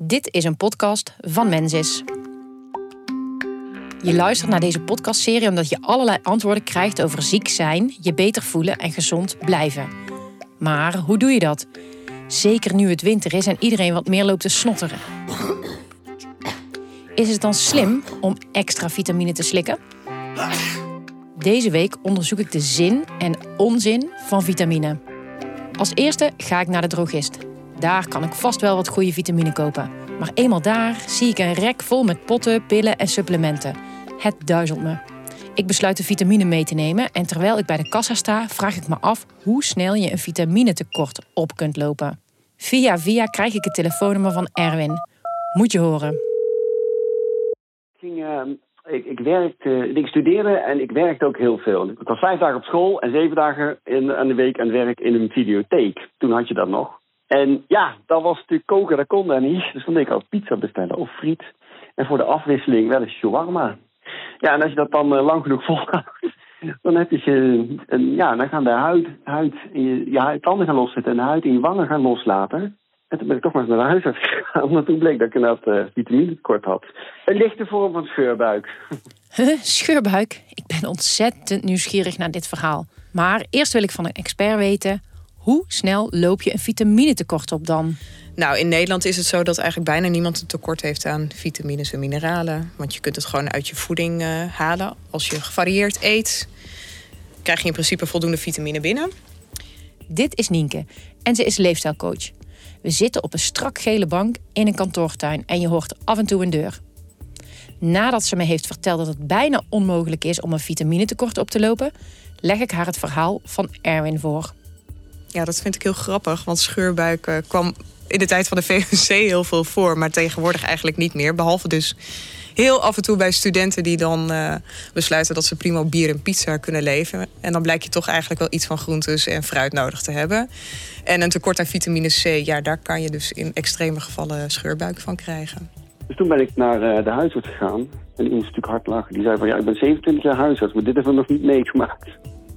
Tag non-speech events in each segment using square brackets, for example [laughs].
Dit is een podcast van Mensis. Je luistert naar deze podcastserie omdat je allerlei antwoorden krijgt over ziek zijn, je beter voelen en gezond blijven. Maar hoe doe je dat? Zeker nu het winter is en iedereen wat meer loopt te snotteren. Is het dan slim om extra vitamine te slikken? Deze week onderzoek ik de zin en onzin van vitamine. Als eerste ga ik naar de drogist. Daar kan ik vast wel wat goede vitamine kopen. Maar eenmaal daar zie ik een rek vol met potten, pillen en supplementen. Het duizelt me. Ik besluit de vitamine mee te nemen en terwijl ik bij de kassa sta, vraag ik me af hoe snel je een vitaminetekort op kunt lopen. Via via krijg ik het telefoonnummer van Erwin. Moet je horen. Ik, ging, uh, ik, werkte, ik studeerde en ik werkte ook heel veel. Ik was vijf dagen op school en zeven dagen in, aan de week aan het werk in een videotheek. Toen had je dat nog. En ja, dat was natuurlijk koken, dat kon daar niet. Dus dan deed ik ook pizza bestellen of friet. En voor de afwisseling wel eens shawarma. Ja, en als je dat dan uh, lang genoeg [laughs] volhoudt, dan heb je, uh, ja, dan gaan de huid, huid je, je tanden gaan loszitten en de huid in je wangen gaan loslaten. En toen ben ik toch maar naar de huisarts [laughs] gegaan, want toen bleek dat ik inderdaad uh, vitamine tekort had. Een lichte vorm van scheurbuik. [laughs] Huh, scheurbuik? Ik ben ontzettend nieuwsgierig naar dit verhaal. Maar eerst wil ik van een expert weten, hoe snel loop je een vitaminetekort op dan? Nou, in Nederland is het zo dat eigenlijk bijna niemand een tekort heeft aan vitamines en mineralen. Want je kunt het gewoon uit je voeding uh, halen. Als je gevarieerd eet, krijg je in principe voldoende vitamine binnen. Dit is Nienke en ze is leefstijlcoach. We zitten op een strak gele bank in een kantoortuin en je hoort af en toe een deur. Nadat ze me heeft verteld dat het bijna onmogelijk is om een vitaminetekort op te lopen, leg ik haar het verhaal van Erwin voor. Ja, dat vind ik heel grappig, want scheurbuik kwam in de tijd van de VOC heel veel voor, maar tegenwoordig eigenlijk niet meer. Behalve dus heel af en toe bij studenten die dan uh, besluiten dat ze prima bier en pizza kunnen leven. En dan blijkt je toch eigenlijk wel iets van groentes en fruit nodig te hebben. En een tekort aan vitamine C, ja, daar kan je dus in extreme gevallen scheurbuik van krijgen. Dus toen ben ik naar uh, de huisarts gegaan. En die moest natuurlijk hard lachen. Die zei van ja, ik ben 27 jaar huisarts, maar dit hebben we nog niet meegemaakt.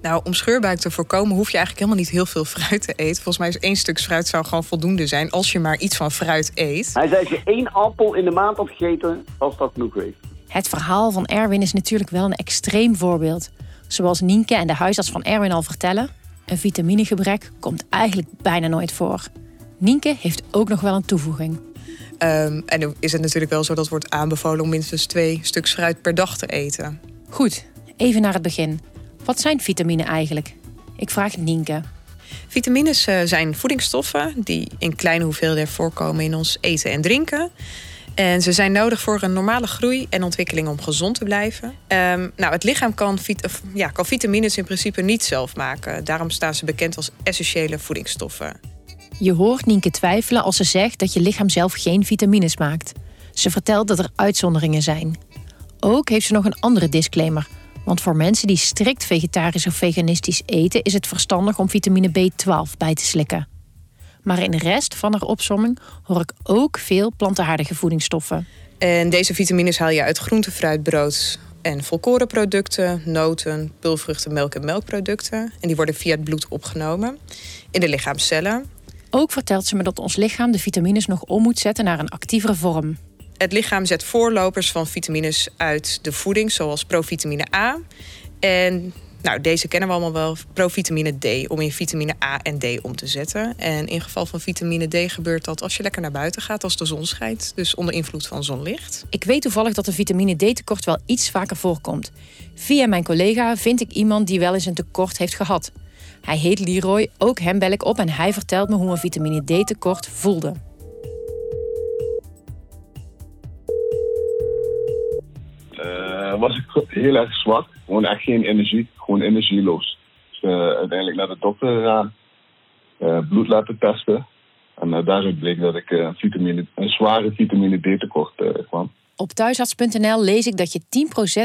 Nou, om scheurbuik te voorkomen hoef je eigenlijk helemaal niet heel veel fruit te eten. Volgens mij is één stuk fruit zou gewoon voldoende zijn als je maar iets van fruit eet. Hij zei dat je één appel in de maand had gegeten als dat genoeg is. Het verhaal van Erwin is natuurlijk wel een extreem voorbeeld. Zoals Nienke en de huisarts van Erwin al vertellen, een vitaminegebrek komt eigenlijk bijna nooit voor. Nienke heeft ook nog wel een toevoeging. Um, en is het natuurlijk wel zo dat wordt aanbevolen om minstens twee stuks fruit per dag te eten. Goed, even naar het begin. Wat zijn vitamine eigenlijk? Ik vraag Nienke. Vitamines uh, zijn voedingsstoffen die in kleine hoeveelheden voorkomen in ons eten en drinken. En ze zijn nodig voor een normale groei en ontwikkeling om gezond te blijven. Um, nou, het lichaam kan, vit ja, kan vitamines in principe niet zelf maken. Daarom staan ze bekend als essentiële voedingsstoffen. Je hoort Nienke twijfelen als ze zegt dat je lichaam zelf geen vitamines maakt. Ze vertelt dat er uitzonderingen zijn. Ook heeft ze nog een andere disclaimer. Want voor mensen die strikt vegetarisch of veganistisch eten, is het verstandig om vitamine B12 bij te slikken. Maar in de rest van haar opsomming hoor ik ook veel plantaardige voedingsstoffen. En deze vitamines haal je uit groente, fruit, brood en volkorenproducten, noten, pulvruchten, melk en melkproducten. En die worden via het bloed opgenomen in de lichaamcellen. Ook vertelt ze me dat ons lichaam de vitamines nog om moet zetten naar een actievere vorm. Het lichaam zet voorlopers van vitamines uit de voeding, zoals provitamine A. En nou, deze kennen we allemaal wel, provitamine D, om in vitamine A en D om te zetten. En in geval van vitamine D gebeurt dat als je lekker naar buiten gaat, als de zon schijnt. Dus onder invloed van zonlicht. Ik weet toevallig dat een vitamine D tekort wel iets vaker voorkomt. Via mijn collega vind ik iemand die wel eens een tekort heeft gehad. Hij heet Leroy, ook hem bel ik op en hij vertelt me hoe een vitamine D tekort voelde. Uh, was ik heel erg zwak, gewoon echt geen energie, gewoon energieloos. Dus uh, uiteindelijk naar de dokter gegaan, uh, bloed laten testen. En daaruit bleek dat ik vitamine, een zware vitamine D tekort kwam. Op thuisarts.nl lees ik dat je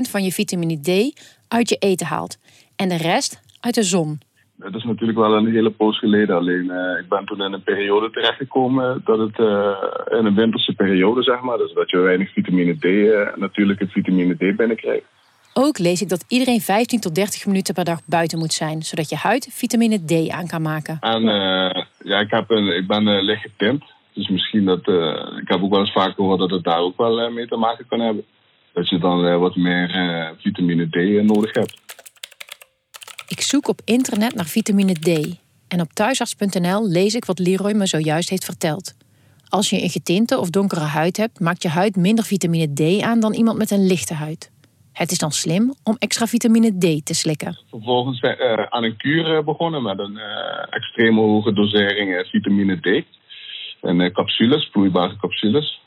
10% van je vitamine D uit je eten haalt en de rest uit de zon. Het is natuurlijk wel een hele poos geleden. Alleen uh, ik ben toen in een periode terechtgekomen dat het uh, in een winterse periode, zeg maar. Dus dat je weinig vitamine D, uh, natuurlijke vitamine D binnenkrijgt. Ook lees ik dat iedereen 15 tot 30 minuten per dag buiten moet zijn, zodat je huid vitamine D aan kan maken. En ja, ik, heb een, ik ben licht getint. Dus misschien dat, ik heb ook wel eens vaak gehoord dat het daar ook wel mee te maken kan hebben. Dat je dan wat meer vitamine D nodig hebt. Ik zoek op internet naar vitamine D. En op thuisarts.nl lees ik wat Leroy me zojuist heeft verteld. Als je een getinte of donkere huid hebt, maakt je huid minder vitamine D aan dan iemand met een lichte huid. Het is dan slim om extra vitamine D te slikken. Vervolgens uh, aan een kuur begonnen met een uh, extreem hoge dosering vitamine D. En capsules, vloeibare capsules.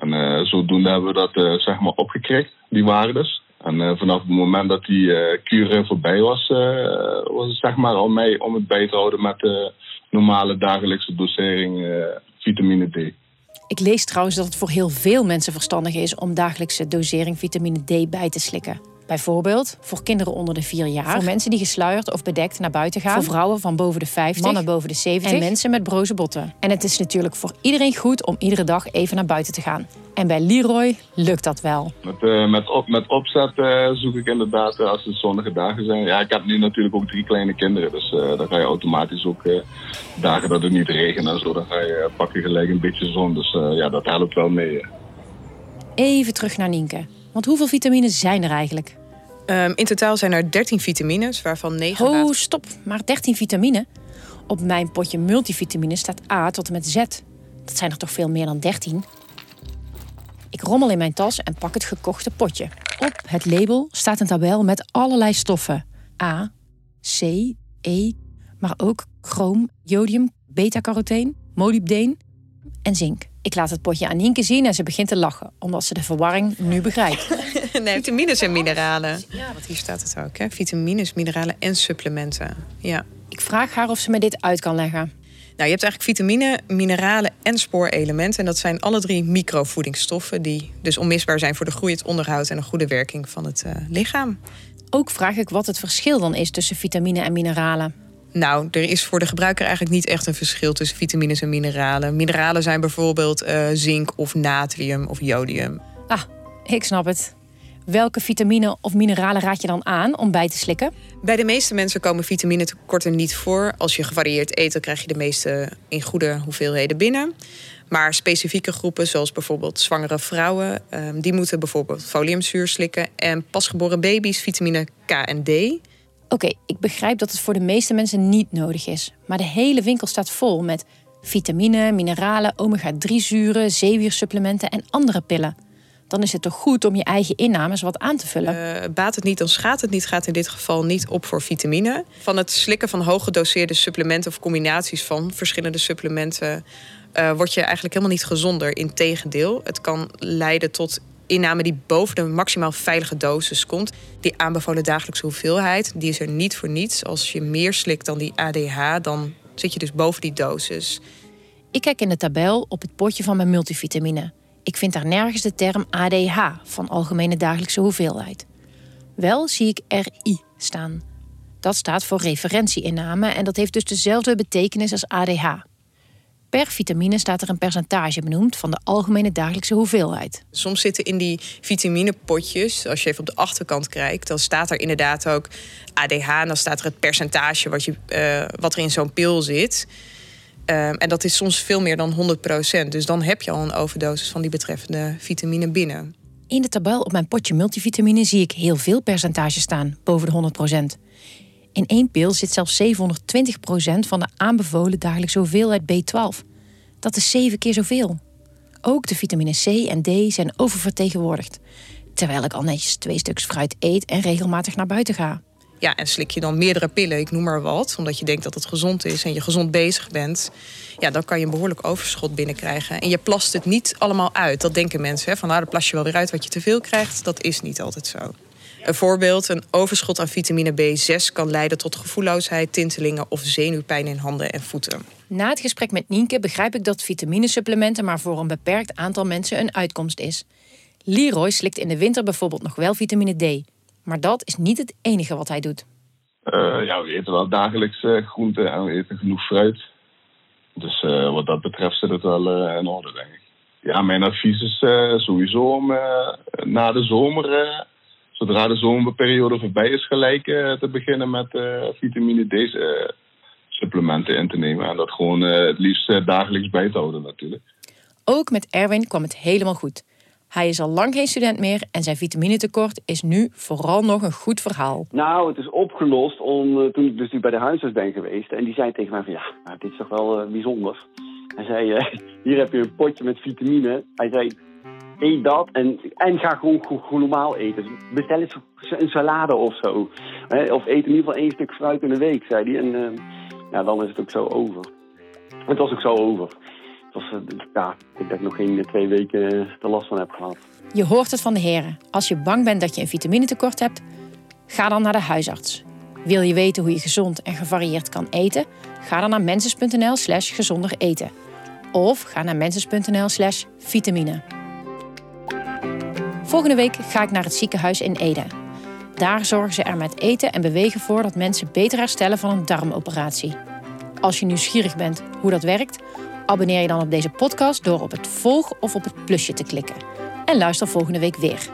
En zodoende hebben we dat zeg maar opgekrikt, die waardes. En vanaf het moment dat die kuur voorbij was, was het zeg maar al mij om het bij te houden met de normale dagelijkse dosering vitamine D. Ik lees trouwens dat het voor heel veel mensen verstandig is om dagelijkse dosering vitamine D bij te slikken. Bijvoorbeeld voor kinderen onder de 4 jaar, voor mensen die gesluierd of bedekt naar buiten gaan, voor vrouwen van boven de 50, mannen boven de 70 en mensen met broze botten. En het is natuurlijk voor iedereen goed om iedere dag even naar buiten te gaan. En bij Leroy lukt dat wel. Met, uh, met, op, met opzet uh, zoek ik inderdaad uh, als het zonnige dagen zijn. Ja, ik heb nu natuurlijk ook drie kleine kinderen. Dus dan ga je automatisch ook dagen dat het niet regent en zo. Dan ga je, pak je gelijk een beetje zon. Dus ja, dat helpt wel mee. Even terug naar Nienke. Want hoeveel vitamines zijn er eigenlijk? Um, in totaal zijn er 13 vitamines, waarvan 9. Oh, stop. Maar 13 vitamine? Op mijn potje multivitamine staat A tot en met Z. Dat zijn er toch veel meer dan 13? Ik rommel in mijn tas en pak het gekochte potje. Op het label staat een tabel met allerlei stoffen: A, C, E, maar ook chroom, jodium, beta-carotene, molybdeen en zink. Ik laat het potje aan Nienke zien en ze begint te lachen, omdat ze de verwarring nu begrijpt. [laughs] nee, vitamines en mineralen. Ja, wat hier staat het ook, hè? Vitamines, mineralen en supplementen. Ja. Ik vraag haar of ze me dit uit kan leggen. Nou, je hebt eigenlijk vitamine, mineralen en spoorelementen. En dat zijn alle drie microvoedingsstoffen die dus onmisbaar zijn voor de groei, het onderhoud en een goede werking van het uh, lichaam. Ook vraag ik wat het verschil dan is tussen vitamine en mineralen. Nou, er is voor de gebruiker eigenlijk niet echt een verschil tussen vitamines en mineralen. Mineralen zijn bijvoorbeeld uh, zink of natrium of jodium. Ah, ik snap het. Welke vitamine of mineralen raad je dan aan om bij te slikken? Bij de meeste mensen komen vitaminetekorten niet voor. Als je gevarieerd eet, dan krijg je de meeste in goede hoeveelheden binnen. Maar specifieke groepen, zoals bijvoorbeeld zwangere vrouwen, ehm, die moeten bijvoorbeeld foliumzuur slikken. En pasgeboren baby's vitamine K en D. Oké, ik begrijp dat het voor de meeste mensen niet nodig is. Maar de hele winkel staat vol met vitamine, mineralen, omega-3-zuren, zeewiersupplementen en andere pillen. Dan is het toch goed om je eigen innames wat aan te vullen? Uh, baat het niet, dan schaadt het niet. Gaat in dit geval niet op voor vitamine. Van het slikken van hooggedoseerde supplementen of combinaties van verschillende supplementen. Uh, word je eigenlijk helemaal niet gezonder. Integendeel, het kan leiden tot inname die boven de maximaal veilige dosis komt. Die aanbevolen dagelijkse hoeveelheid, die is er niet voor niets. Als je meer slikt dan die ADH, dan zit je dus boven die dosis. Ik kijk in de tabel op het potje van mijn multivitamine. Ik vind daar nergens de term ADH van algemene dagelijkse hoeveelheid. Wel zie ik RI staan. Dat staat voor referentieinname en dat heeft dus dezelfde betekenis als ADH. Per vitamine staat er een percentage benoemd van de algemene dagelijkse hoeveelheid. Soms zitten in die vitaminepotjes, als je even op de achterkant kijkt, dan staat er inderdaad ook ADH en dan staat er het percentage wat, je, uh, wat er in zo'n pil zit. Um, en dat is soms veel meer dan 100%. Dus dan heb je al een overdosis van die betreffende vitamine binnen. In de tabel op mijn potje multivitamine zie ik heel veel percentages staan, boven de 100%. In één pil zit zelfs 720% van de aanbevolen dagelijkse hoeveelheid B12. Dat is zeven keer zoveel. Ook de vitamine C en D zijn oververtegenwoordigd. Terwijl ik al netjes twee stuks fruit eet en regelmatig naar buiten ga. Ja, en slik je dan meerdere pillen, ik noem maar wat, omdat je denkt dat het gezond is en je gezond bezig bent, ja, dan kan je een behoorlijk overschot binnenkrijgen. En je plast het niet allemaal uit. Dat denken mensen. Hè? Van nou, dan plas je wel weer uit wat je te veel krijgt. Dat is niet altijd zo. Een voorbeeld, een overschot aan vitamine B6 kan leiden tot gevoelloosheid, tintelingen of zenuwpijn in handen en voeten. Na het gesprek met Nienke begrijp ik dat vitaminesupplementen maar voor een beperkt aantal mensen een uitkomst is. Leroy slikt in de winter bijvoorbeeld nog wel vitamine D. Maar dat is niet het enige wat hij doet. Uh, ja, we eten wel dagelijks uh, groenten en we eten genoeg fruit. Dus uh, wat dat betreft zit het wel in orde, denk ik. Ja, mijn advies is sowieso om na de zomer, zodra de zomerperiode voorbij is, gelijk te beginnen met vitamine D supplementen in te nemen. En dat gewoon het liefst dagelijks bij te houden natuurlijk. Ook met Erwin kwam het helemaal goed. Hij is al lang geen student meer en zijn vitaminetekort is nu vooral nog een goed verhaal. Nou, het is opgelost om, uh, toen ik dus bij de huisarts ben geweest. En die zei tegen mij van ja, nou, dit is toch wel uh, bijzonder. Hij zei, uh, [laughs] hier heb je een potje met vitamine. Hij zei, eet dat en, en ga gewoon, normaal eten. Bestel eens een salade of zo. Of eet in ieder geval één stuk fruit in de week, zei hij. En ja, dan is het ook zo over. Het was ook zo over was, eh, ja, ik denk nog geen twee weken er last van heb gehad. Je hoort het van de heren. Als je bang bent dat je een vitaminetekort hebt, ga dan naar de huisarts. Wil je weten hoe je gezond en gevarieerd kan eten? Ga dan naar mensens.nl slash gezonder eten. Of ga naar mensens.nl slash vitamine. Volgende week ga ik naar het ziekenhuis in Ede. Daar zorgen ze er met eten en bewegen voor dat mensen beter herstellen van een darmoperatie. Als je nieuwsgierig bent hoe dat werkt, Abonneer je dan op deze podcast door op het volg of op het plusje te klikken. En luister volgende week weer.